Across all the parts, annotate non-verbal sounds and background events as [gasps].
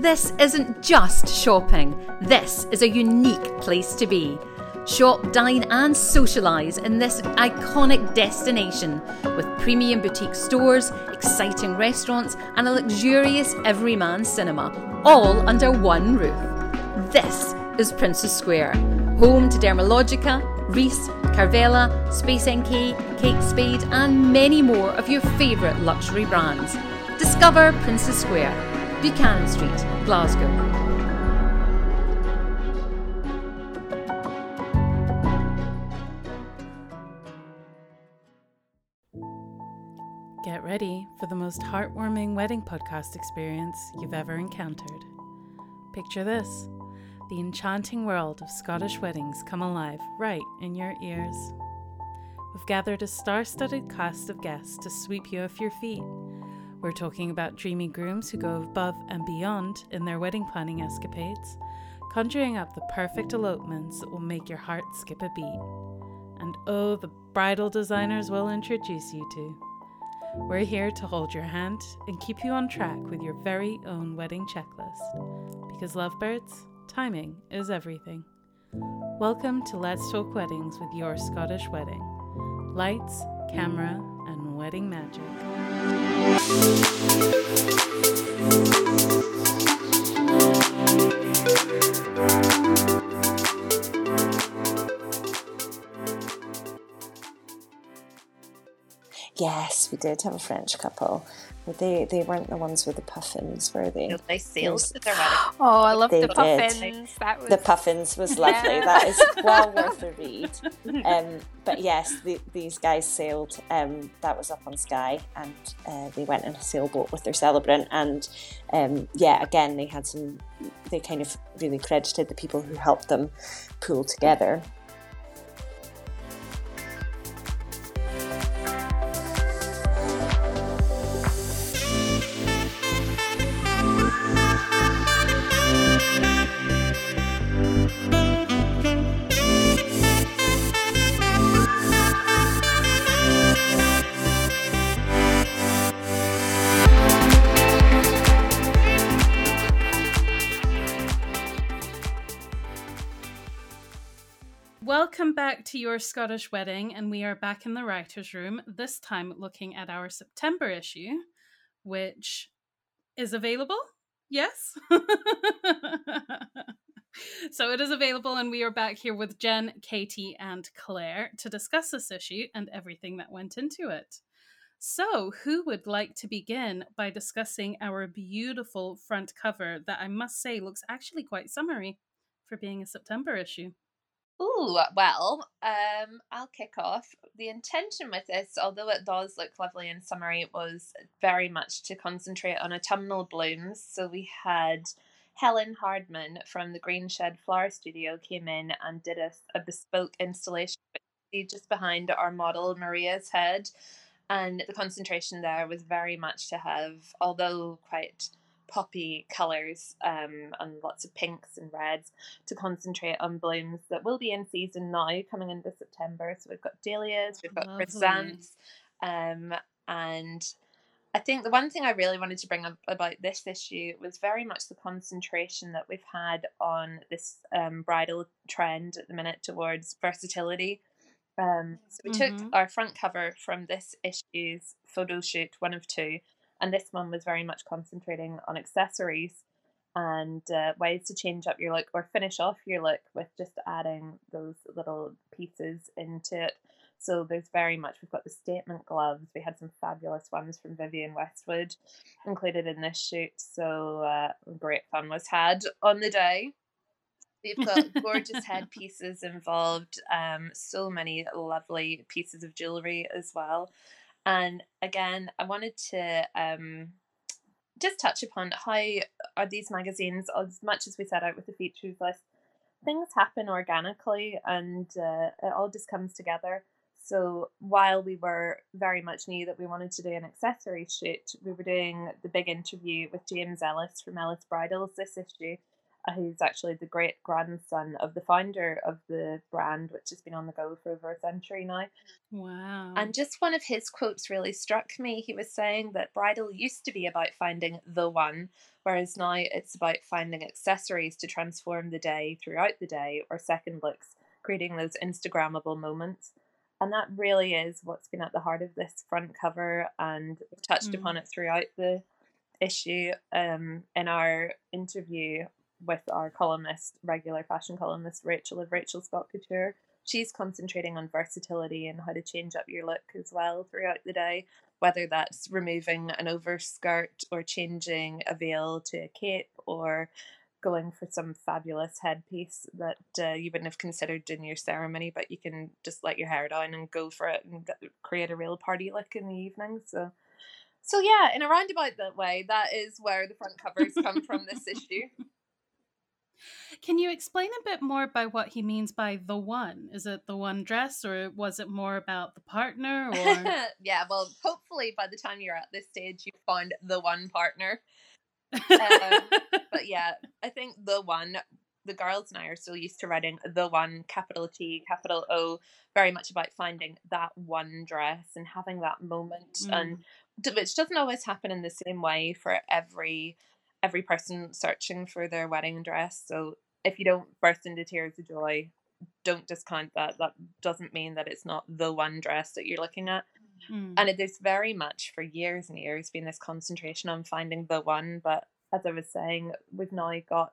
This isn't just shopping, this is a unique place to be. Shop, dine, and socialise in this iconic destination with premium boutique stores, exciting restaurants, and a luxurious everyman cinema, all under one roof. This is Princes Square, home to Dermalogica, Reiss, Carvela, Space NK, Kate Spade, and many more of your favourite luxury brands. Discover Princes Square, Buchanan Street, Glasgow. Get ready for the most heartwarming wedding podcast experience you've ever encountered. Picture this the enchanting world of Scottish weddings come alive right in your ears. We've gathered a star studded cast of guests to sweep you off your feet. We're talking about dreamy grooms who go above and beyond in their wedding planning escapades, conjuring up the perfect elopements that will make your heart skip a beat. And oh, the bridal designers we'll introduce you to. We're here to hold your hand and keep you on track with your very own wedding checklist. Because, lovebirds, timing is everything. Welcome to Let's Talk Weddings with your Scottish wedding. Lights, camera, and wedding magic. Thank you. Yes, we did have a French couple. But they they weren't the ones with the puffins, were they? No, they sailed to their wedding. [gasps] Oh, I love They the puffins. That was The puffins was lovely. Yeah. That is [laughs] well worth a read. Um, but yes, the, these guys sailed. Um, that was up on Skye, and uh, they went in a sailboat with their celebrant. And um, yeah, again, they had some. They kind of really credited the people who helped them pull together. Welcome back to your Scottish wedding, and we are back in the writer's room, this time looking at our September issue, which is available. Yes. [laughs] so it is available, and we are back here with Jen, Katie, and Claire to discuss this issue and everything that went into it. So, who would like to begin by discussing our beautiful front cover that I must say looks actually quite summery for being a September issue? Ooh, well, um, I'll kick off. The intention with this, although it does look lovely and summery, was very much to concentrate on autumnal blooms. So we had Helen Hardman from the Green Shed Flower Studio came in and did a, a bespoke installation just behind our model Maria's head. And the concentration there was very much to have, although quite poppy colours um, and lots of pinks and reds, to concentrate on blooms that will be in season now, coming into September. So we've got dahlias, we've got Lovely. chrysanthemums, um, and I think the one thing I really wanted to bring up about this issue was very much the concentration that we've had on this um, bridal trend at the minute towards versatility. Um, so we took Mhm. our front cover from this issue's photo shoot, one of two, and this one was very much concentrating on accessories and uh, ways to change up your look or finish off your look with just adding those little pieces into it. So there's very much we've got the statement gloves. We had some fabulous ones from Vivienne Westwood included in this shoot. So uh, great fun was had on the day. We've got [laughs] gorgeous headpieces involved, um, so many lovely pieces of jewelry as well. And again, I wanted to um, just touch upon how are these magazines, as much as we set out with the features list, things happen organically and uh, it all just comes together. So while we were very much knew that we wanted to do an accessory shoot, we were doing the big interview with James Ellis from Ellis Bridals this issue. Who's actually the great grandson of the founder of the brand, which has been on the go for over a century now. Wow. And just one of his quotes really struck me. He was saying that bridal used to be about finding the one, whereas now it's about finding accessories to transform the day throughout the day or second looks, creating those Instagrammable moments. And that really is what's been at the heart of this front cover, and we've touched mm. upon it throughout the issue um, in our interview with our columnist, regular fashion columnist Rachel of Rachel Scott Couture. She's concentrating on versatility and how to change up your look as well throughout the day, whether that's removing an overskirt or changing a veil to a cape or going for some fabulous headpiece that uh, you wouldn't have considered in your ceremony, but you can just let your hair down and go for it and create a real party look in the evening. So, so yeah, in a roundabout that way, that is where the front covers come from this [laughs] issue. Can you explain a bit more by what he means by the one? Is it the one dress or was it more about the partner or [laughs] Yeah, well, hopefully by the time you're at this stage you've found the one partner. Um, [laughs] but yeah, I think the one the girls and I are still used to writing the one capital T capital O very much about finding that one dress and having that moment mm. and which doesn't always happen in the same way for every every person searching for their wedding dress. So if you don't burst into tears of joy, don't discount that. That doesn't mean that it's not the one dress that you're looking at. Mm. And it is very much for years and years been this concentration on finding the one. But as I was saying, we've now got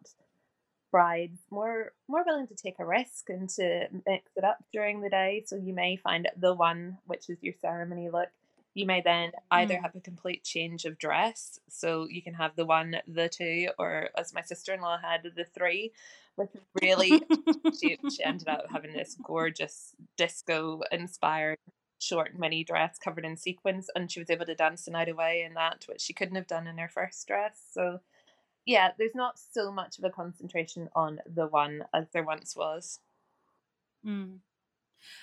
brides more more willing to take a risk and to mix it up during the day. So you may find the one, which is your ceremony look, you may then either mm. have a complete change of dress. So you can have the one, the two, or as my sister in law had, the three, which really, [laughs] she, she ended up having this gorgeous disco inspired short mini dress covered in sequins and she was able to dance the night away in that which she couldn't have done in her first dress so yeah there's not so much of a concentration on the one as there once was mm.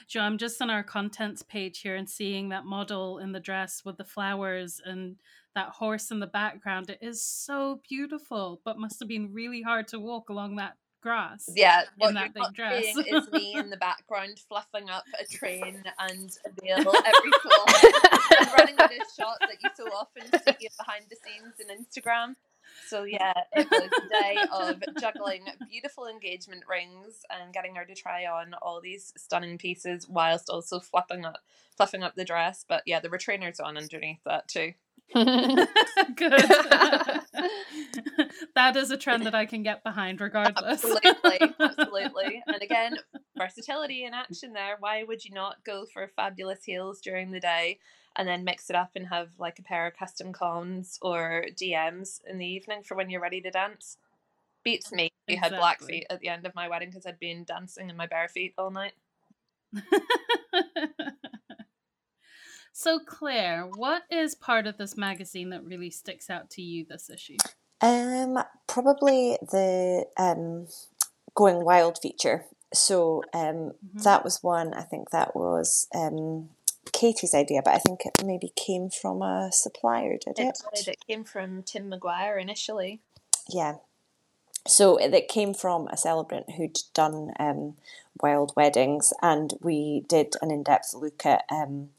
Joe, I'm just on our contents page here and seeing that model in the dress with the flowers and that horse in the background. It is so beautiful, but must have been really hard to walk along that grass. Yeah, what in that big dress. is me in the background fluffing up a train and a veil [laughs] every fall running with a shot that you so often see behind the scenes in Instagram. So yeah, it was a day of juggling beautiful engagement rings and getting her to try on all these stunning pieces whilst also fluffing up fluffing up the dress. But yeah, there were trainers on underneath that too. [laughs] Good. [laughs] [laughs] that is a trend that I can get behind regardless. Absolutely. [laughs] Absolutely. And again, versatility in action there. Why would you not go for fabulous heels during the day and then mix it up and have like a pair of custom cons or DMs in the evening for when you're ready to dance? Beats me. We exactly. had black feet at the end of my wedding because I'd been dancing in my bare feet all night. [laughs] So, Claire, what is part of this magazine that really sticks out to you this issue? Um, probably the um, going wild feature. So um, mm-hmm. that was one. I think that was um, Katie's idea, but I think it maybe came from a supplier. Did it? It, it came from Tim McGuire initially. Yeah. So it came from a celebrant who'd done um, wild weddings, and we did an in-depth look at um,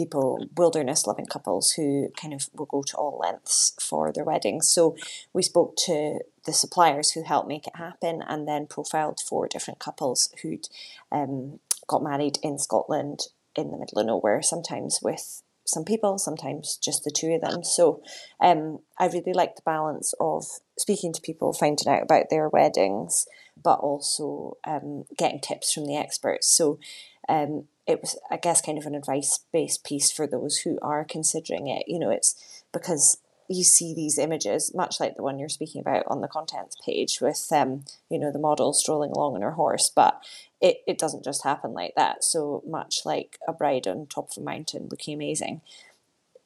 people, wilderness loving couples who kind of will go to all lengths for their weddings. So we spoke to the suppliers who helped make it happen and then profiled four different couples who'd um, got married in Scotland in the middle of nowhere, sometimes with some people, sometimes just the two of them. So um, I really like the balance of speaking to people, finding out about their weddings, but also um, getting tips from the experts. So um, it was, I guess, kind of an advice based piece for those who are considering it. You know, it's because you see these images, much like the one you're speaking about on the contents page, with um, you know, the model strolling along on her horse, but it, it doesn't just happen like that. So much like a bride on top of a mountain looking amazing,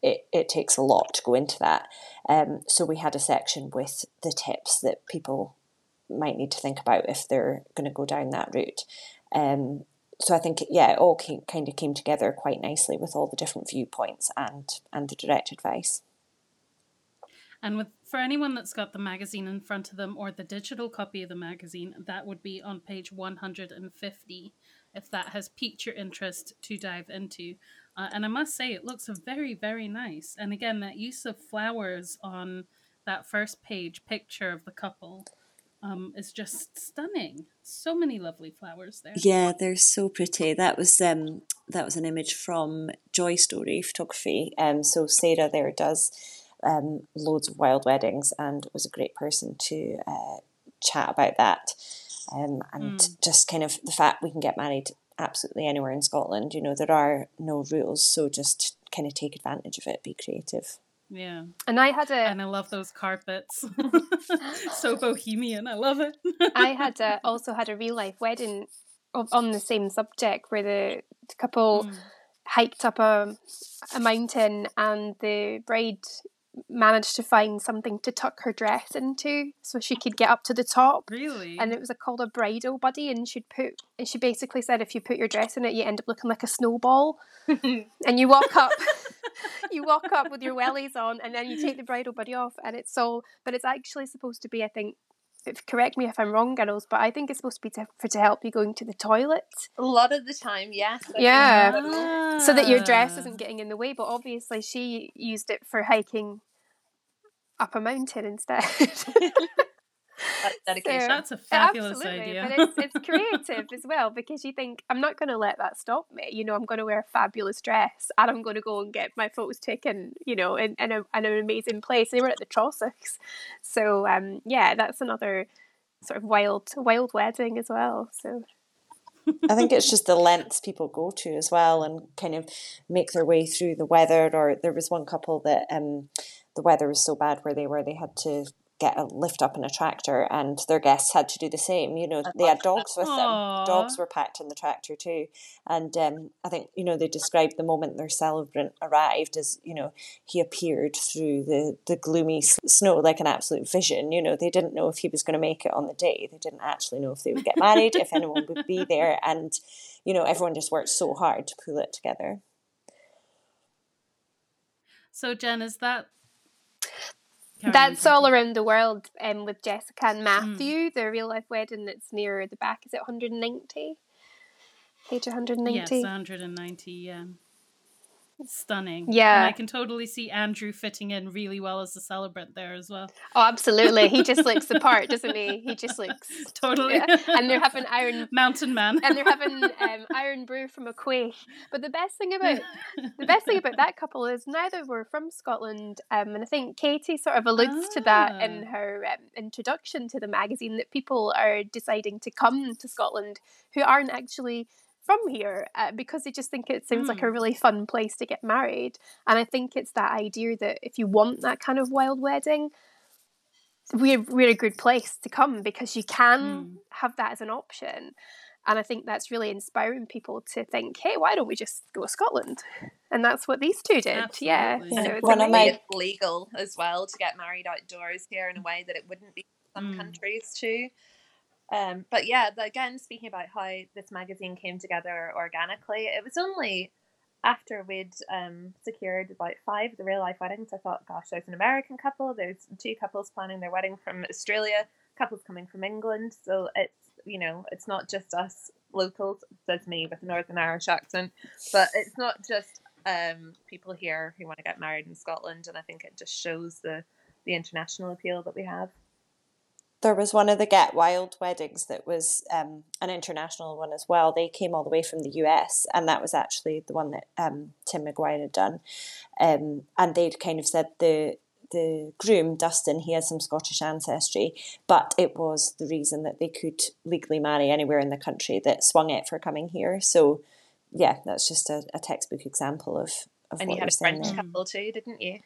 it, it takes a lot to go into that. Um, so we had a section with the tips that people might need to think about if they're going to go down that route. Um, so I think yeah, it all came, kind of came together quite nicely with all the different viewpoints and and the direct advice. And with for anyone that's got the magazine in front of them or the digital copy of the magazine, that would be on page 150 if that has piqued your interest to dive into. Uh, and I must say, it looks very, very nice. And again, that use of flowers on that first page picture of the couple um, is just stunning. So many lovely flowers there. Yeah, they're so pretty. That was um, that was an image from Joy Story Photography. Um, so Sarah there does um, loads of wild weddings and was a great person to uh, chat about that. Um, and mm. just kind of the fact we can get married absolutely anywhere in Scotland. You know, there are no rules, so just kind of take advantage of it, be creative. Yeah. And I had a. And I love those carpets. [laughs] [laughs] so bohemian. I love it. I had [laughs] a, also had a real life wedding on the same subject where the couple mm. hiked up a, a mountain and the bride managed to find something to tuck her dress into so she could get up to the top. Really? And it was a, called a bridal buddy and she'd put and she basically said if you put your dress in it you end up looking like a snowball. and you walk up [laughs] you walk up with your wellies on and then you take the bridal buddy off and it's so but it's actually supposed to be I think if, correct me if I'm wrong, girls, but I think it's supposed to be to, for to help you going to the toilet. A lot of the time, yes. Yeah, ah. so that your dress isn't getting in the way. But obviously, she used it for hiking up a mountain instead. [laughs] That's dedication. So, That's a fabulous absolutely, idea. but it's, [laughs] it's creative as well because you think I'm not going to let that stop me. You know, I'm going to wear a fabulous dress and I'm going to go and get my photos taken. You know, in, in, a, in an amazing place. They were at the Trossachs, so um, yeah, that's another sort of wild wild wedding as well. So. I think it's just the lengths people go to as well and kind of make their way through the weather. Or there was one couple that um, the weather was so bad where they were, they had to get a lift up in a tractor and their guests had to do the same you know they had dogs with them. Dogs were packed in the tractor too. And um, i think you know they described the moment their celebrant arrived as you know he appeared through the the gloomy snow like an absolute vision. You know they didn't know if he was going to make it on the day. They didn't actually know if they would get married if anyone would be there. And you know everyone just worked so hard to pull it together. So jen is that that's all around the world um, with Jessica and hmm. Matthew, mm. the real life wedding that's near the back. Is it 190? Page 190? Yes, 190, yeah stunning. Yeah. And I can totally see Andrew fitting in really well as the celebrant there as well. Oh, absolutely. He just looks the part, doesn't he? He [laughs] just looks totally. Yeah. And they're having iron [laughs] mountain man. and they're having [laughs] um, Irn-Bru from a quaich. But the best thing about the best thing about that couple is neither were from Scotland. Um, and I think Katie sort of alludes ah. to that in ah. her um, introduction to the magazine that people are deciding to come to Scotland who aren't actually from here uh, because they just think it seems mm. like a hmm. really fun place to get married. And I think it's that idea that if you want that kind of wild wedding, we're, we're a good place to come because you can mm. have that as an option. And I think that's really inspiring people to think, hey, why don't we just go to Scotland? And that's what these two did. Absolutely. Yeah. So it's One of my... legal as well to get married outdoors here in a way that it wouldn't be in some mm. countries too. Um, but yeah, again, speaking about how this magazine came together organically, it was only after we'd um, secured about five of the real life weddings, I thought, gosh, there's an American couple, there's two couples planning their wedding from Australia, couples coming from England. So it's, you know, it's not just us locals, says me with a Northern Irish accent, but it's not just um, people here who want to get married in Scotland. And I think it just shows the, the international appeal that we have there was one of the Get Wild weddings that was um, an international one as well. They came all the way from the US, and that was actually the one that um, Tim McGuire had done. Um, and they'd kind of said the the groom Dustin he has some Scottish ancestry, but it was the reason that they could legally marry anywhere in the country that swung it for coming here. So, yeah, that's just a, a textbook example of. of and you had a French couple too, didn't you?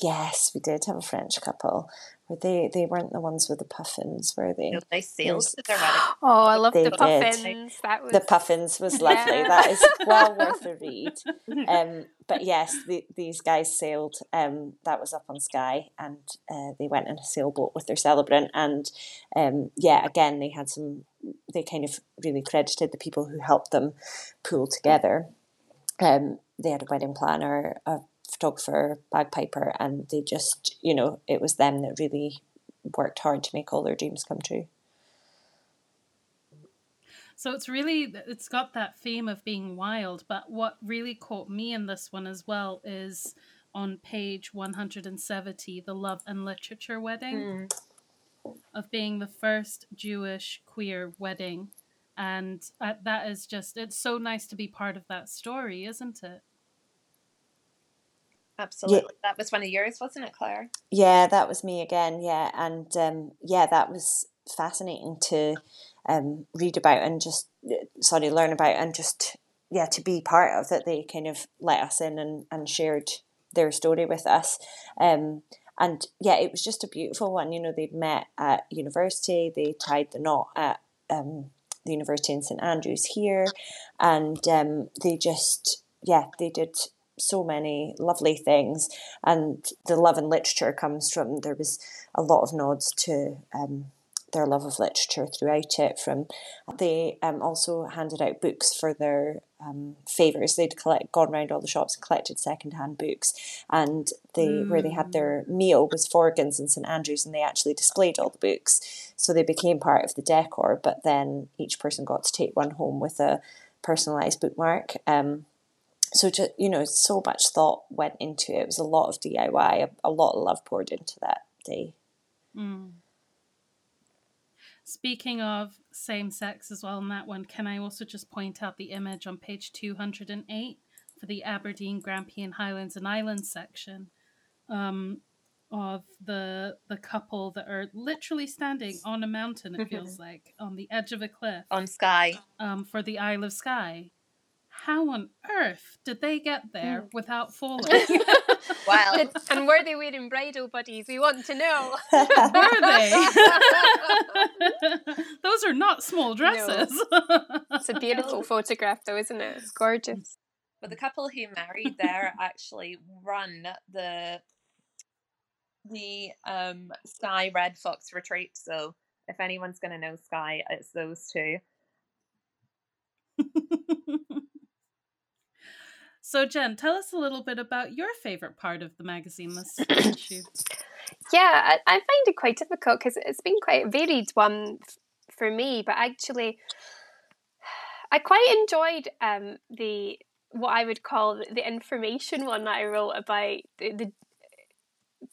Yes, we did have a French couple. Where they they weren't the ones with the puffins, were they? No, they sailed to their wedding. [gasps] Oh, I love the puffins. That was... The puffins was [laughs] lovely. Yeah. That is well worth a read. [laughs] Um, but yes, the, these guys sailed. Um, that was up on Skye, and uh, they went in a sailboat with their celebrant. And um, yeah, again, they had some. They kind of really credited the people who helped them pull together. Um, they had a wedding planner, a photographer, bagpiper, and they just, you know, it was them that really worked hard to make all their dreams come true. So it's really it's got that theme of being wild, but what really caught me in this one as well is on page 170, the love and literature wedding mm. of being the first Jewish queer wedding. And uh, that is just, it's so nice to be part of that story, isn't it? Absolutely. Yeah. That was one of yours, wasn't it, Claire? Yeah, that was me again. Yeah. And um, yeah, that was fascinating to um, read about and just, sorry, learn about and just, yeah, to be part of that. They kind of let us in and, and shared their story with us. Um, and yeah, it was just a beautiful one. You know, they'd met at university, they tied the knot at um, the University in St Andrews here, and um, they just, yeah, they did so many lovely things. And the love and literature comes from there was a lot of nods to um, their love of literature throughout it. From they um, also handed out books for their um, favours. They'd collect gone around all the shops and collected secondhand books, and they mm. where they had their meal was Forgans and St Andrews, and they actually displayed all the books. So they became part of the decor. But then each person got to take one home with a personalised bookmark. Um, so just you know, so much thought went into it. It was a lot of DIY, a, a lot of love poured into that day. Mm. Speaking of same sex as well in that one, can I also just point out the image on page 208 for the Aberdeen, Grampian Highlands and Islands section um, of the the couple that are literally standing on a mountain, it feels like, on the edge of a cliff. On Skye Um, for the Isle of Skye how on earth did they get there mm. without [laughs] falling? wow. And, and, were they wearing bridal buddies? We want to know. [laughs] were they? [laughs] Those are not small dresses. No. It's a beautiful photograph, though, isn't it? It's gorgeous. But the couple who married there actually run the the um, Skye Red Fox retreat. So if anyone's going to know Skye, it's those two. So, Jen, tell us a little bit about your favorite part of the magazine this [clears throat] issue. Yeah, I, I, find it quite difficult because it's been quite a varied one f- for me. But actually, I quite enjoyed um, the what I would call the information one that I wrote about the, the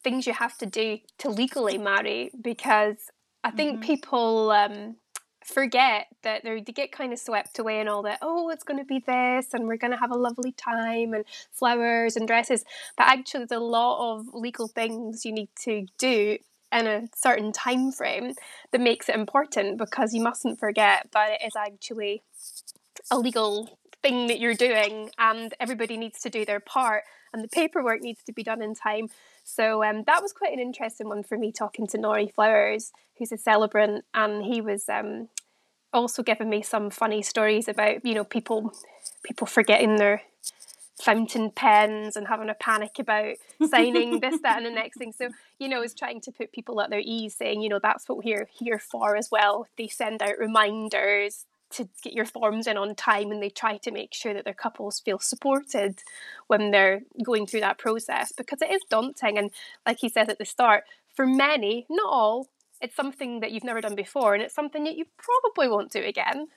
things you have to do to legally marry because I think mm-hmm. people um, forget that they get kind of swept away in all that oh it's going to be this and we're going to have a lovely time and flowers and dresses. But actually there's a lot of legal things you need to do in a certain time frame that makes it important because you mustn't forget that it is actually a legal thing that you're doing and everybody needs to do their part and the paperwork needs to be done in time so um, that was quite an interesting one for me talking to Nori Flowers, who's a celebrant, and he was um, also giving me some funny stories about you know people people forgetting their fountain pens and having a panic about signing this, that, and the next thing. So, you know, is trying to put people at their ease, saying, you know, that's what we're here for as well. They send out reminders to get your forms in on time and they try to make sure that their couples feel supported when they're going through that process because it is daunting. And like he says at the start, for many, not all, it's something that you've never done before and it's something that you probably won't do again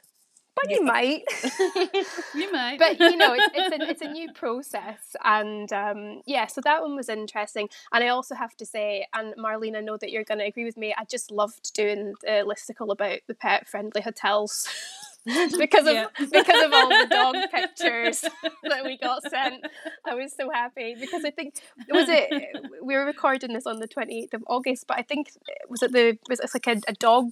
but you might [laughs] you might but you know it's, it's, [laughs] a, it's a new process and um, yeah so that one was interesting and i also have to say and marlene i know that you're going to agree with me i just loved doing the listicle about the pet friendly hotels [laughs] because of yeah. because of all the dog pictures that we got sent. I was so happy because I think was it we were recording this on the twenty eighth of August, but I think was it the was it like a, a dog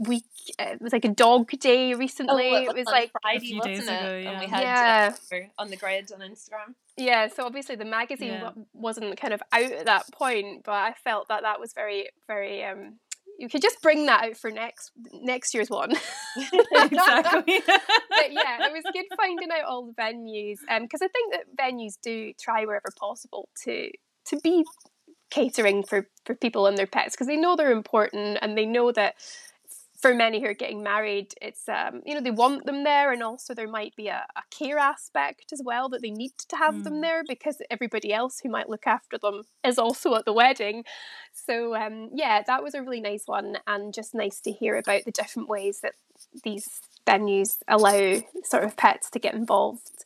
week it was like a dog day recently. Oh, it was like Friday, wasn't it? Ago, yeah. And we had yeah. on the grid on Instagram. Yeah, so obviously the magazine yeah. wasn't kind of out at that point, but I felt that that was very, very um, you could just bring that out for next next year's one. [laughs] exactly. [laughs] but yeah, it was good finding out all the venues, because um, I think that venues do try wherever possible to to be catering for for people and their pets because they know they're important and they know that for many who are getting married, it's um, you know they want them there, and also there might be a, a care aspect as well that they need to have mm. them there because everybody else who might look after them is also at the wedding. So um, yeah, that was a really nice one, and just nice to hear about the different ways that these venues allow sort of pets to get involved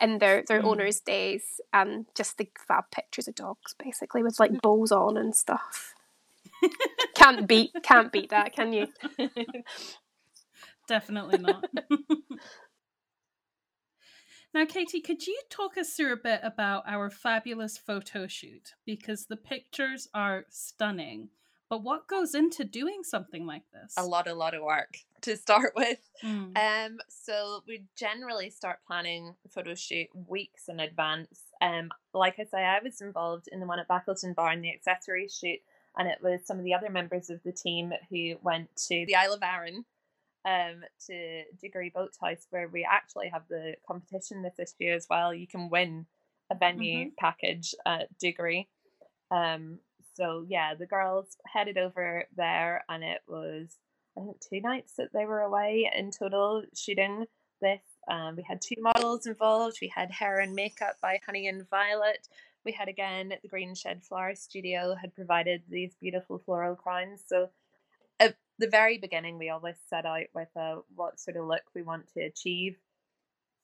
in their their mm. owners' days, and just the fab pictures of dogs basically with like bows on and stuff can't beat can't beat that, can you? [laughs] Definitely not. [laughs] now, Katie, could you talk us through a bit about our fabulous photo shoot? Because the pictures are stunning. But what goes into doing something like this? A lot, a lot of work to start [laughs] with. Mm. Um, so we generally start planning the photo shoot weeks in advance. Um, like I say, I was involved in the one at Backleton Bar in the accessories shoot, and it was some of the other members of the team who went to the Isle of Arran um, to Dougarie Boat House, where we actually have the competition this issue as well. You can win a venue mm-hmm. package at Dougarie. Um, so yeah, the girls headed over there, and it was I think two nights that they were away in total shooting this. Um, we had two models involved. We had hair and makeup by Honey and Violet we had again the Green Shed Flower Studio had provided these beautiful floral crowns. So at the very beginning, we always set out with a what sort of look we want to achieve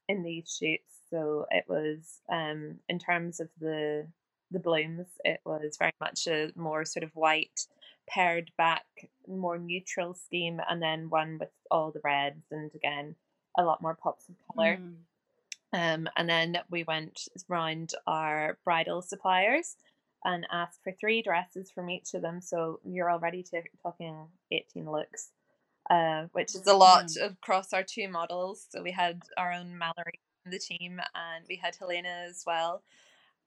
in these shoots. So it was um, in terms of the the blooms, it was very much a more sort of white pared back, more neutral scheme, and then one with all the reds and again a lot more pops of color. Mm. Um, and then we went round our bridal suppliers and asked for three dresses from each of them. So you're already t- talking 18 looks, uh, which is a lot yeah. across our two models. So we had our own Mallory in the team and we had Helena as well.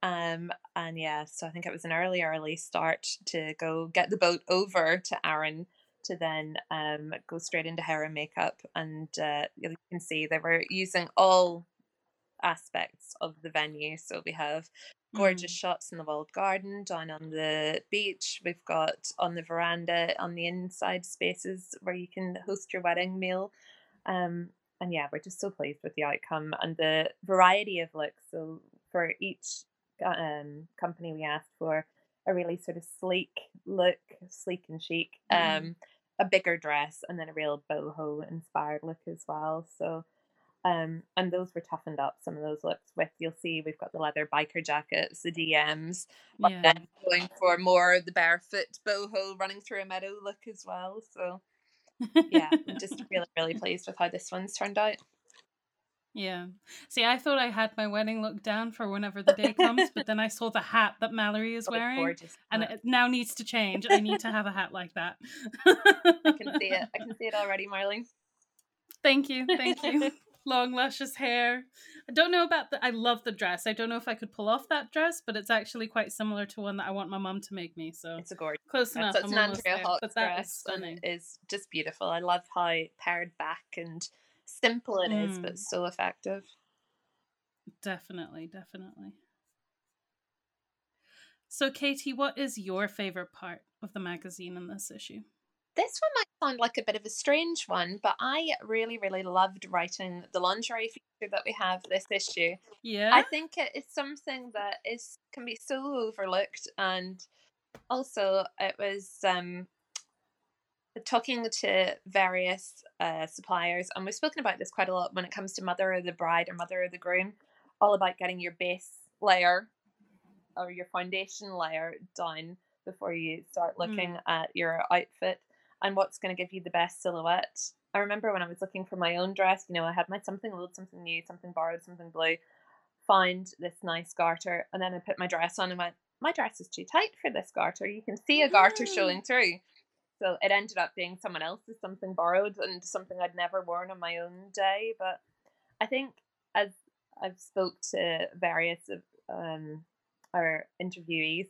Um, and yeah, so I think it was an early, early start to go get the boat over to Arran to then um, go straight into hair and makeup. And uh, you can see they were using all aspects of the venue. So we have gorgeous mm. shots in the walled garden, down on the beach. We've got on the veranda, on the inside spaces where you can host your wedding meal. Um, and yeah, we're just so pleased with the outcome and the variety of looks. So for each um, company, we asked for a really sort of sleek look, sleek and chic, mm. um, a bigger dress, and then a real boho inspired look as well. So um, and those were toughened up. Some of those looks with you'll see we've got the leather biker jackets, the DMs, but yeah. then going for more the barefoot boho running through a meadow look as well. So yeah, I'm just [laughs] really really pleased with how this one's turned out. Yeah. See, I thought I had my wedding look down for whenever the day comes, but then I saw the hat that Mallory is [laughs] oh, wearing, and it now needs to change. I need to have a hat like that. I can see it. I can see it already, Marlene. [laughs] Thank you. Thank you long luscious hair. I don't know about the I love the dress. I don't know if I could pull off that dress, but it's actually quite similar to one that I want my mom to make me. So it's a gorgeous close enough. It's, it's an Andrea Hawkes dress is stunning. is just beautiful. I love how pared back and simple it mm. is, but mm. so effective. Definitely, definitely. So, Katie, what is your favorite part of the magazine in this issue? This one might sound like a bit of a strange one, but I really, really loved writing the lingerie feature that we have this issue. Yeah. I think it is something that is can be so overlooked and also it was um talking to various uh, suppliers and we've spoken about this quite a lot when it comes to mother of the bride or mother of the groom all about getting your base layer or your foundation layer done before you start looking mm. at your outfit and what's going to give you the best silhouette. I remember when I was looking for my own dress, you know, I had my something old, something new, something borrowed, something blue, find this nice garter, and then I put my dress on and went, my dress is too tight for this garter. You can see a garter mm. showing through. So it ended up being someone else's something borrowed and something I'd never worn on my own day. But I think as I've spoke to various of um, our interviewees,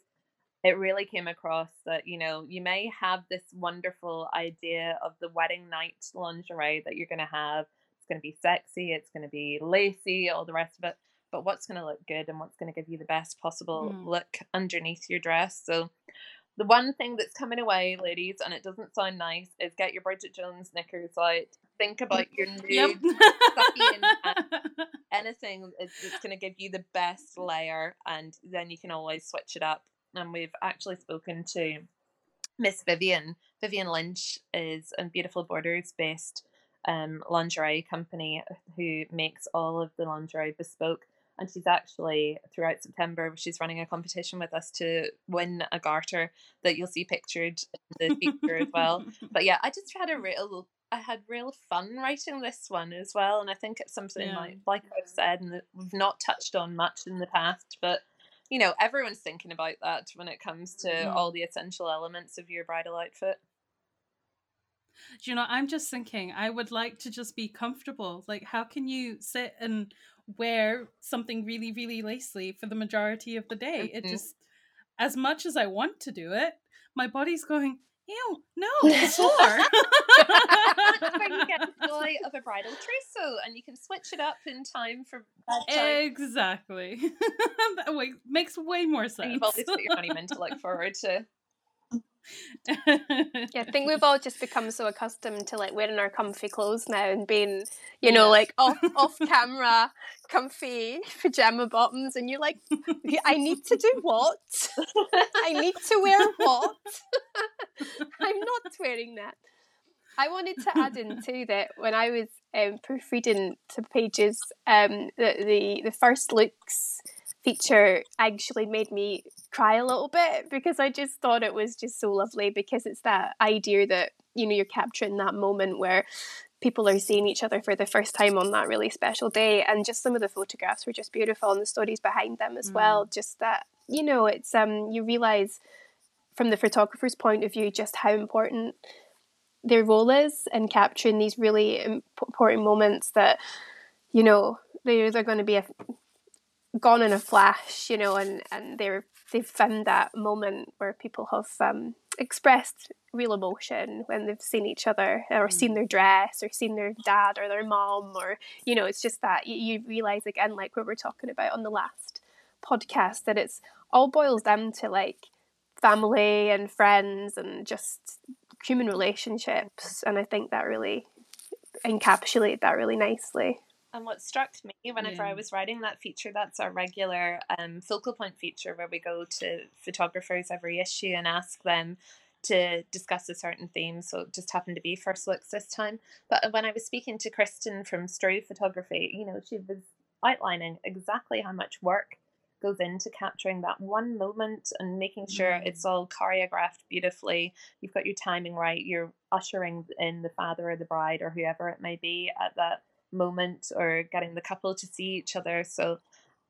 it really came across that you know you may have this wonderful idea of the wedding night lingerie that you're going to have it's going to be sexy it's going to be lacy all the rest of it but what's going to look good and what's going to give you the best possible mm. look underneath your dress so The one thing that's coming away, ladies, and it doesn't sound nice, is get your Bridget Jones knickers out. Think about your [laughs] nude, Yep. [laughs] anything that's going to give you the best layer, and then you can always switch it up. And we've actually spoken to Miss Vivian. Vivian Lynch is a Beautiful Borders based um, lingerie company who makes all of the lingerie bespoke. And she's actually throughout September, she's running a competition with us to win a garter that you'll see pictured in the feature as well. [laughs] But yeah, I just had a real, I had real fun writing this one as well, and I think it's something Yeah. like, like I've said, and we've not touched on much in the past, but you know, everyone's thinking about that when it comes to Mhm. all the essential elements of your bridal outfit. Do you know, I'm just thinking I would like to just be comfortable. Like, how can you sit and wear something really, really lacy for the majority of the day? It Mhm. just, as much as I want to do it, my body's going, ew, no, [laughs] sore. That's where you get the [laughs] joy of a bridal trousseau, and you can switch it up in time for exactly. [laughs] that way, makes way more and sense. you've always got your honeymoon to look forward to. [laughs] Yeah, I think we've all just become so accustomed to like wearing our comfy clothes now and being, you know, like off [laughs] off camera, comfy pajama bottoms, and you're like, I need to do what? I need to wear what? [laughs] I'm not wearing that. I wanted to add in too that when I was um, proofreading to pages, um, the, the the first looks feature actually made me cry a little bit because I just thought it was just so lovely because it's that idea that you know you're capturing that moment where people are seeing each other for the first time on that really special day. And just some of the photographs were just beautiful and the stories behind them as well. Just that you know it's um you realize from the photographer's point of view just how important their role is in capturing these really important moments that you know they're either going to be a, gone in a flash you know and and they're they've found that moment where people have um, expressed real emotion when they've seen each other or seen their dress or seen their dad or their mom or you know it's just that you, you realize again like what we we're talking about on the last podcast that it's all boils down to like family and friends and just human relationships. And i think that really encapsulate that really nicely And what struck me whenever I was writing that feature, that's our regular um, focal point feature where we go to photographers every issue and ask them to discuss a certain theme. So it just happened to be first looks this time. But when I was speaking to Kristen from Stroh Photography, you know, she was outlining exactly how much work goes into capturing that one moment and making sure Mm. it's all choreographed beautifully. You've got your timing right. You're ushering in the father or the bride or whoever it may be at that moment or getting the couple to see each other. So,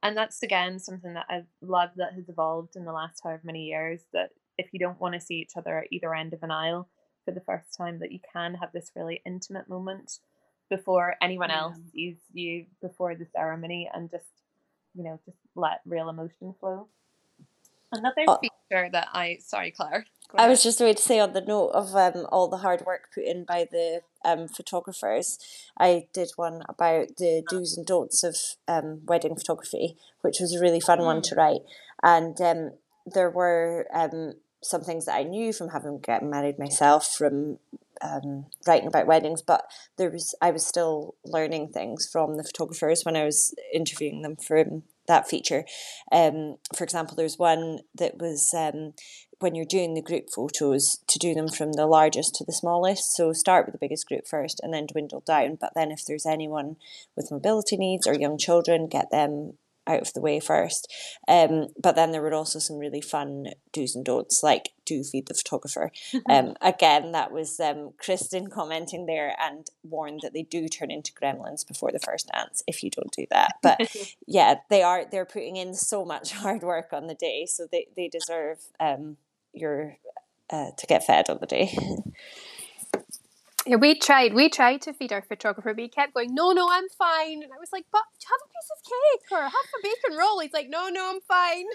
and that's again something that I've loved that has evolved in the last however many years. That if you don't want to see each other at either end of an aisle for the first time, that you can have this really intimate moment before anyone Yeah. else sees you before the ceremony and just, you know, just let real emotion flow. Another Oh. feature that I, sorry, Claire. Go I was just going to say on the note of um, all the hard work put in by the um, photographers, I did one about the do's and don'ts of um, wedding photography, which was a really fun one to write. And um, there were um, some things that I knew from having gotten married myself, from um, writing about weddings, but there was I was still learning things from the photographers when I was interviewing them for that feature. Um, for example, there's one that was um, when you're doing the group photos to do them from the largest to the smallest. So start with the biggest group first and then dwindle down. But then if there's anyone with mobility needs or young children, get them out of the way first. Um, but then there were also some really fun do's and don'ts, like do feed the photographer. [laughs] Um, again, that was um, Kristen commenting there and warned that they do turn into gremlins before the first dance if you don't do that. But [laughs] yeah, they are they're putting in so much [laughs] hard work on the day, so they they deserve um, your uh, to get fed on the day. Yeah, we tried. We tried to feed our photographer, but he kept going, "No, no, I'm fine." And I was like, "But have a piece of cake or have a bacon roll." He's like, "No, no, I'm fine."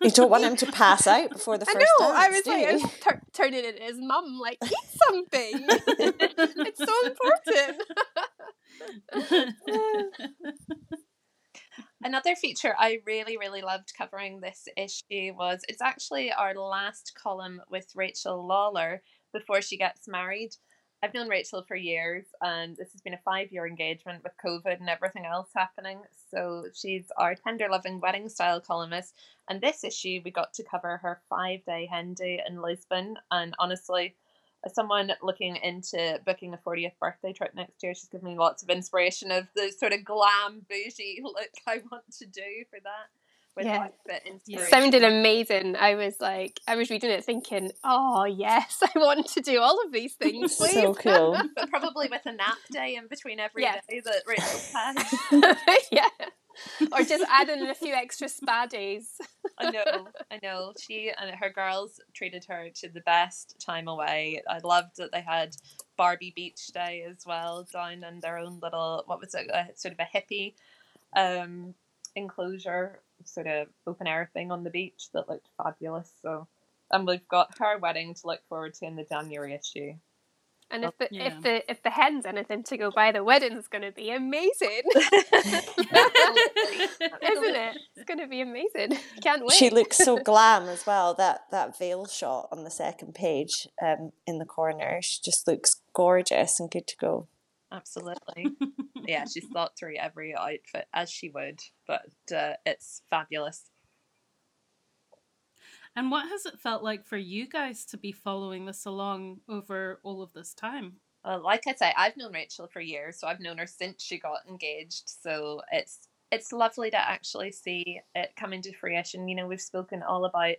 you don't want him to pass [laughs] out before the first. I know. dance. I was like, I was tur- turning it his mum, like, "Eat something. [laughs] [laughs] it's so important." Another feature I really, really loved covering this issue was it's actually our last column with Rachel Lawler before she gets married. I've known Rachel for years, and this has been a five year engagement with COVID and everything else happening. So she's our tender loving wedding style columnist. And this issue, we got to cover her five day hen do in Lisbon. And honestly, as someone looking into booking a 40th birthday trip next year, she's given me lots of inspiration of the sort of glam bougie look [laughs] I want to do for that with Yeah. outfit Sounded amazing. I was like, I was reading it thinking, oh yes, [laughs] I want to do all of these [laughs] things, please. so cool. but probably with a nap day in between every day Yeah. that Rachel's had. yeah. [laughs] Or just add in a few extra spa days. I know, I know. She and her girls treated her to the best time away. I loved that they had Barbie Beach Day as well down in their own little what was it, a, sort of a hippie um, enclosure, sort of open air thing on the beach that looked fabulous. So, and we've got her wedding to look forward to in the January issue. And if the Yeah. if the if the hen's anything to go by, the wedding's gonna be amazing. [laughs] [laughs] Isn't it? It's gonna be amazing. Can't wait. She looks so [laughs] glam as well. That that veil shot on the second page, um, in the corner, she just looks gorgeous and good to go. Absolutely. yeah, she's thought through every outfit as she would, but uh, it's fabulous. And what has it felt like for you guys to be following this along over all of this time? Uh, like I say, I've known Rachel for years, so I've known her since she got engaged. So it's it's lovely to actually see it come into fruition. You know, we've spoken all about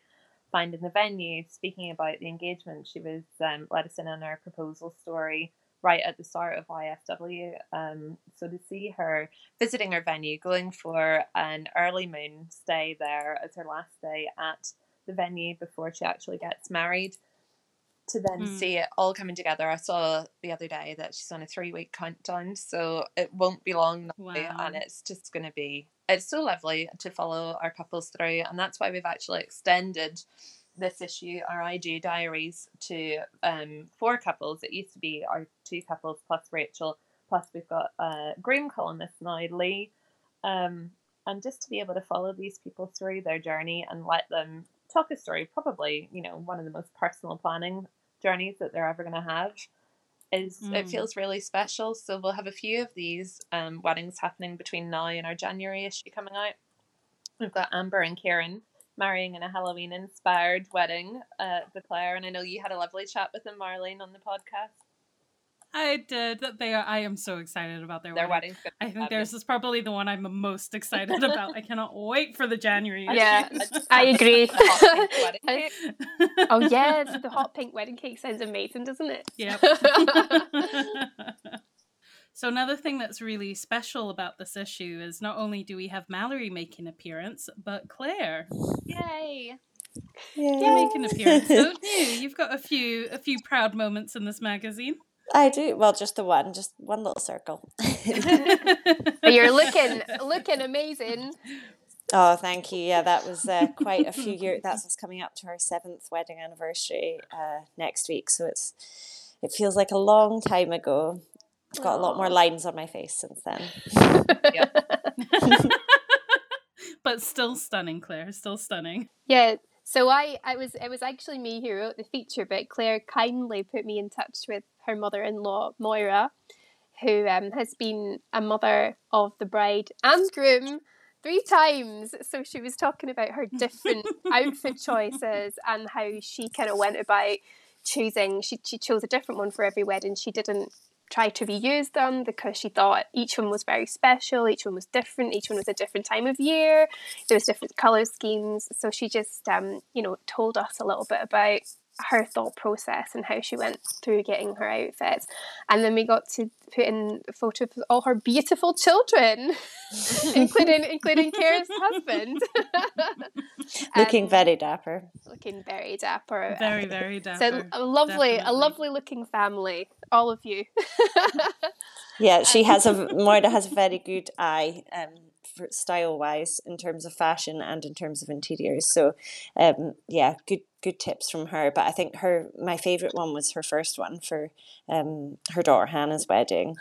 finding the venue, speaking about the engagement. She was um, let us in on our proposal story right at the start of IFW. Um, so to see her visiting her venue, going for an early moon stay there as her last day at the venue before she actually gets married to then Mm. see it all coming together. I saw the other day that she's on a three week countdown, so it won't be long Wow. and it's just going to be. It's so lovely to follow our couples through, and that's why we've actually extended this issue, our IG diaries, to um four couples. It used to be our two couples plus Rachel, plus we've got a groom columnist now, Lee, um, and just to be able to follow these people through their journey and let them talk us through probably you know one of the most personal planning journeys that they're ever going to have is it Mm. feels really special. So we'll have a few of these um, weddings happening between now and our january issue coming out. We've got amber and Karen marrying in a halloween inspired wedding uh, the claire. And i know you had a lovely chat with them marlene on the podcast I did. They are. I am so excited about their, their wedding. wedding's I think fabulous. theirs is probably the one I'm most excited about. I cannot wait for the January. Yeah, issue. I [laughs] agree. A hot pink wedding [laughs] I- cake. oh yes, the hot pink wedding cake sounds amazing, doesn't it? Yep. [laughs] so another thing that's really special about this issue is not only do we have Mallory make an appearance, but Claire, yay you make an appearance, don't you? You've got a few a few proud moments in this magazine. I do. Well, just the one, just one little circle. [laughs] But you're looking looking amazing. Oh, thank you. Yeah, that was uh, quite a few years. That's us coming up to our seventh wedding anniversary uh, next week. So it's it feels like a long time ago. I've got a lot more lines on my face since then. [laughs] [laughs] but still stunning, Claire. Still stunning. Yeah. So I, I was it was actually me who wrote the feature, but Claire kindly put me in touch with her mother-in-law Moira, who um, has been a mother of the bride and groom three times. So she was talking about her different [laughs] outfit choices and how she kind of went about choosing. She she chose a different one for every wedding. She didn't try to reuse them because she thought each one was very special. Each one was different. Each one was a different time of year there was different color schemes so she just um, you know told us a little bit about her thought process and how she went through getting her outfits and then we got to put in a photo of all her beautiful children [laughs] including including Kira's husband [laughs] Looking Um, very dapper. looking very dapper Very, very dapper. so a lovely a lovely looking family all of you [laughs] Yeah, she has a Moira has a very good eye um, style wise in terms of fashion and in terms of interiors. So, um, yeah, good good tips from her. But I think her my favourite one was her first one for um, her daughter Hannah's wedding.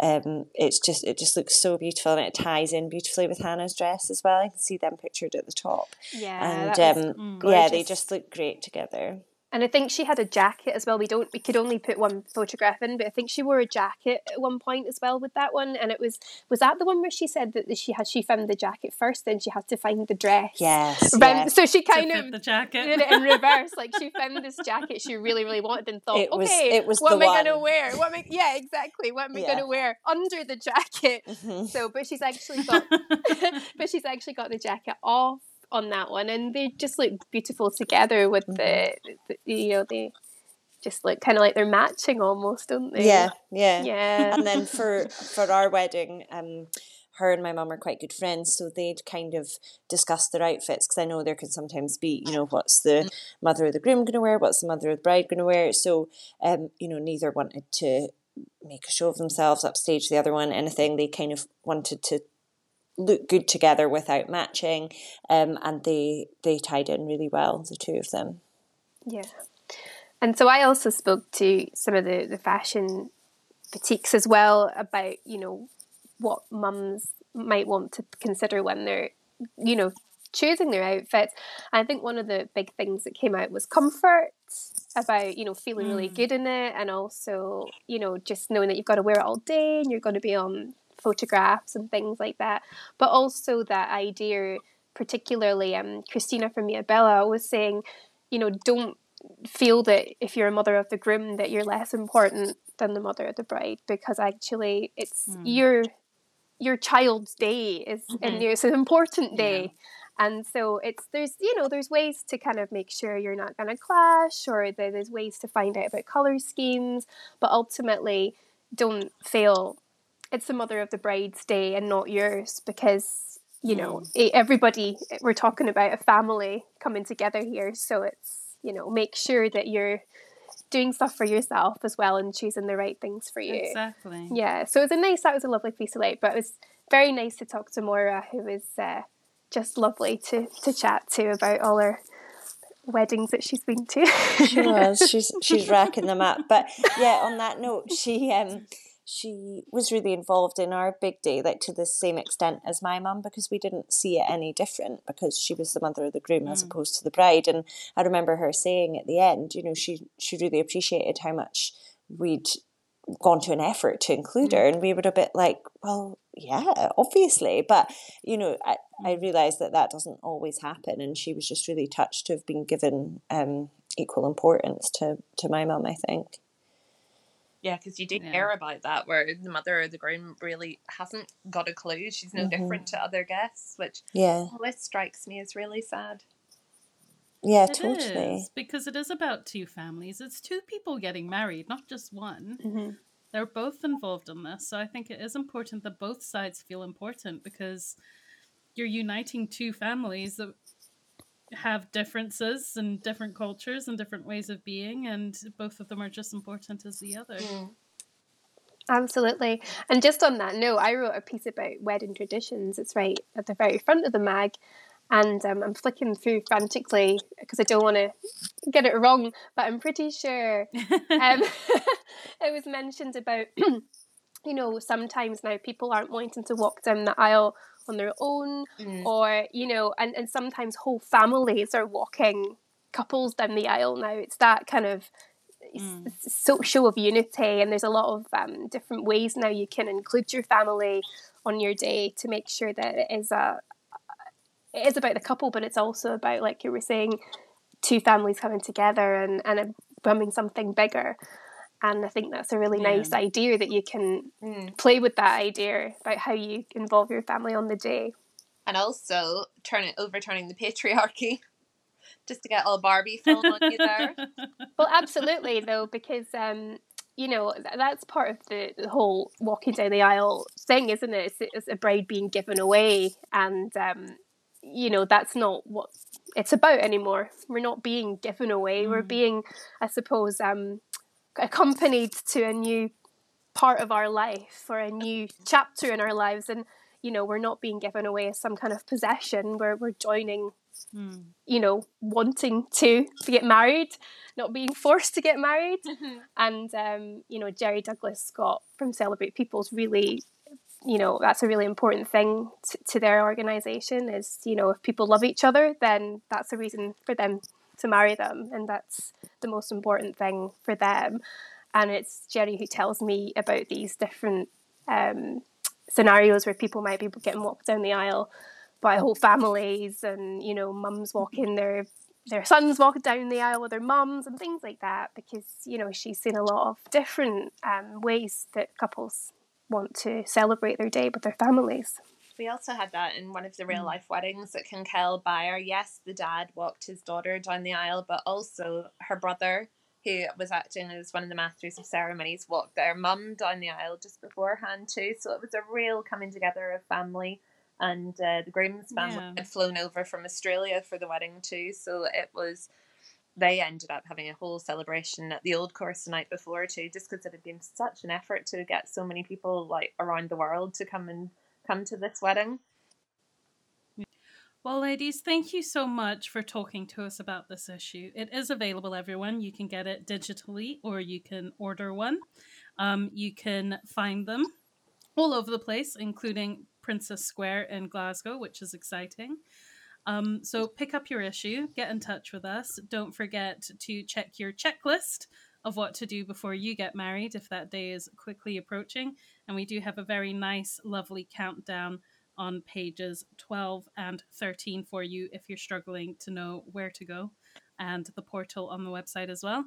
Um, it's just it just looks so beautiful and it ties in beautifully with Hannah's dress as well. I can see them pictured at the top. Yeah, and um, yeah, they just look great together. And I think she had a jacket as well. We don't we could only put one photograph in, but I think she wore a jacket at one point as well with that one. And it was was that the one where she said that she had she found the jacket first, then she had to find the dress. Yes. yes. So she kind of the jacket. did it in [laughs] reverse. like she found this jacket she really really wanted and thought, it was, okay, it was what am one. I gonna wear? What am I, yeah, exactly. What am I Yeah. gonna wear under the jacket? Mm-hmm. So, but she's actually [laughs] got, [laughs] but she's actually got the jacket off on that one, and they just look beautiful together with the, the you know, they just look kind of like they're matching almost, don't they? Yeah, yeah. yeah. and then for [laughs] for our wedding, um, her and my mum are quite good friends, so they'd kind of discuss their outfits because I know there can sometimes be, you know, what's the mother of the groom going to wear, what's the mother of the bride going to wear. So, um, you know, neither wanted to make a show of themselves, upstage the other one, anything. They kind of wanted to look good together without matching, um, and they they tied in really well, the two of them. Yeah. And so I also spoke to some of the, the fashion boutiques as well about, you know, what mums might want to consider when they're, you know, choosing their outfits. I think one of the big things that came out was comfort about, you know, feeling really good in it and also, you know, just knowing that you've got to wear it all day and you're going to be on photographs and things like that. But also that idea, particularly um, Christina from Mia Bella was saying, you know, don't feel that if you're a mother of the groom that you're less important than the mother of the bride because actually it's your your child's day is and it's an important day. And so it's there's you know there's ways to kind of make sure you're not going to clash or there's ways to find out about color schemes but ultimately don't feel it's the mother of the bride's day and not yours because you know e- everybody we're talking about a family coming together here so it's you know make sure that you're doing stuff for yourself as well and choosing the right things for you Exactly. yeah so it was a nice that was a lovely piece of light but it was very nice to talk to Maura who was uh, just lovely to to chat to about all her weddings that she's been to She was. [laughs] She's she's racking them up. But yeah, on that note, she um she was really involved in our big day, like to the same extent as my mum, because we didn't see it any different because she was the mother of the groom as mm. opposed to the bride. And I remember her saying at the end, you know, she she really appreciated how much we'd gone to an effort to include mm. her and we were a bit like well yeah obviously. But you know i, I mm. realized that that doesn't always happen and she was just really touched to have been given um, equal importance to to my mum i think Yeah, because you do Yeah. hear about that, where the mother of the groom really hasn't got a clue. She's no different to other guests, which yeah always strikes me as really sad. yeah It totally is, because it is about two families. It's two people getting married, not just one. Mm-hmm. They're both involved in this. So I think it is important that both sides feel important because you're uniting two families that have differences and different cultures and different ways of being, and both of them are just important as the other. Absolutely. And just on that note, I wrote a piece about wedding traditions. It's right at the very front of the mag. And um, I'm flicking through frantically because I don't want to get it wrong, but I'm pretty sure [laughs] um, [laughs] it was mentioned about, [clears throat] you know, sometimes now people aren't wanting to walk down the aisle on their own, or, you know, and, and sometimes whole families are walking couples down the aisle now. It's that kind of so show of unity and there's a lot of um, different ways now you can include your family on your day to make sure that it is a it is about the couple but it's also about like you were saying two families coming together and and becoming something bigger and I think that's a really Yeah. nice idea that you can play with that idea about how you involve your family on the day. And also turning overturning the patriarchy. [laughs] Just to get all Barbie film on you there. [laughs] Well, absolutely, though, because um, you know that's part of the, the whole walking down the aisle thing, isn't it? It's, it's a bride being given away, and um, you know that's not what it's about anymore. We're not being given away. We're being, I suppose, um, accompanied to a new part of our life or a new chapter in our lives, and you know we're not being given away as some kind of possession. We're we're joining mm. you know, wanting to to get married, not being forced to get married. Mm-hmm. And um, you know, Jerry Douglas Scott from Celebrate People's really you know that's a really important thing to, to their organization is you know if people love each other then that's a reason for them to marry them and that's the most important thing for them. And it's Jerry who tells me about these different um, scenarios where people might be getting walked down the aisle by whole families and you know mums walking their their sons walking down the aisle with their mums and things like that because you know she's seen a lot of different um, ways that couples want to celebrate their day with their families we also had that in one of the real mm. life weddings at Kinkell Byre. Yes, the dad walked his daughter down the aisle, but also her brother who was acting as one of the masters of ceremonies, walked their mum down the aisle just beforehand too. So it was a real coming together of family. And uh, the groom's family yeah. had flown over from Australia for the wedding too. So it was, they ended up having a whole celebration at the old course the night before too, just because it had been such an effort to get so many people like around the world to come and come to this wedding. Well, ladies, thank you so much for talking to us about this issue. It is available, everyone. You can get it digitally or you can order one. Um, you can find them all over the place, including Princes Square in Glasgow, which is exciting. Um, so pick up your issue, get in touch with us. Don't forget to check your checklist of what to do before you get married if that day is quickly approaching. And we do have a very nice, lovely countdown on pages 12 and 13 for you if you're struggling to know where to go, and the portal on the website as well.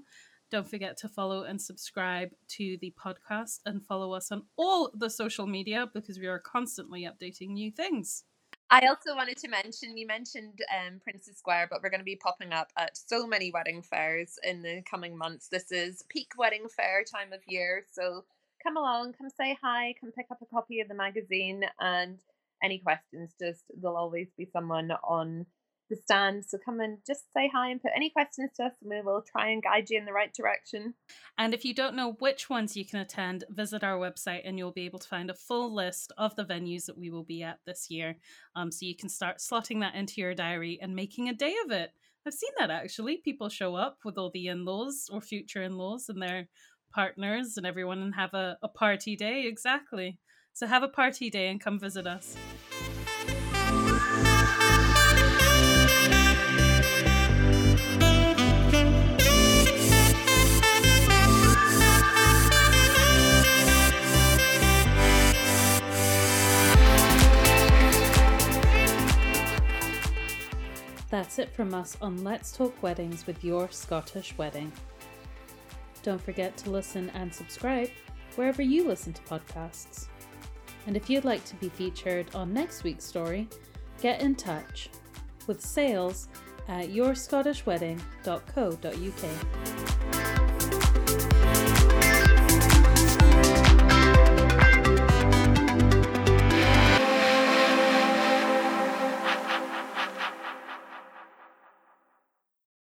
Don't forget to follow and subscribe to the podcast and follow us on all the social media because we are constantly updating new things. I also wanted to mention you mentioned um, Princes Square, but we're going to be popping up at so many wedding fairs in the coming months. This is peak wedding fair time of year, so come along, come say hi, come pick up a copy of the magazine, and any questions, just there'll always be someone on the stand. So come and just say hi and put any questions to us, and we will try and guide you in the right direction. And if you don't know which ones you can attend, visit our website and you'll be able to find a full list of the venues that we will be at this year. Um, so you can start slotting that into your diary and making a day of it. I've seen that actually. People show up with all the in laws or future in laws and their partners and everyone and have a, a party day. Exactly. So have a party day and come visit us. That's it from us on Let's Talk Weddings with Your Scottish Wedding. Don't forget to listen and subscribe wherever you listen to podcasts. And if you'd like to be featured on next week's story, get in touch with sales at yourscottishwedding.co.uk.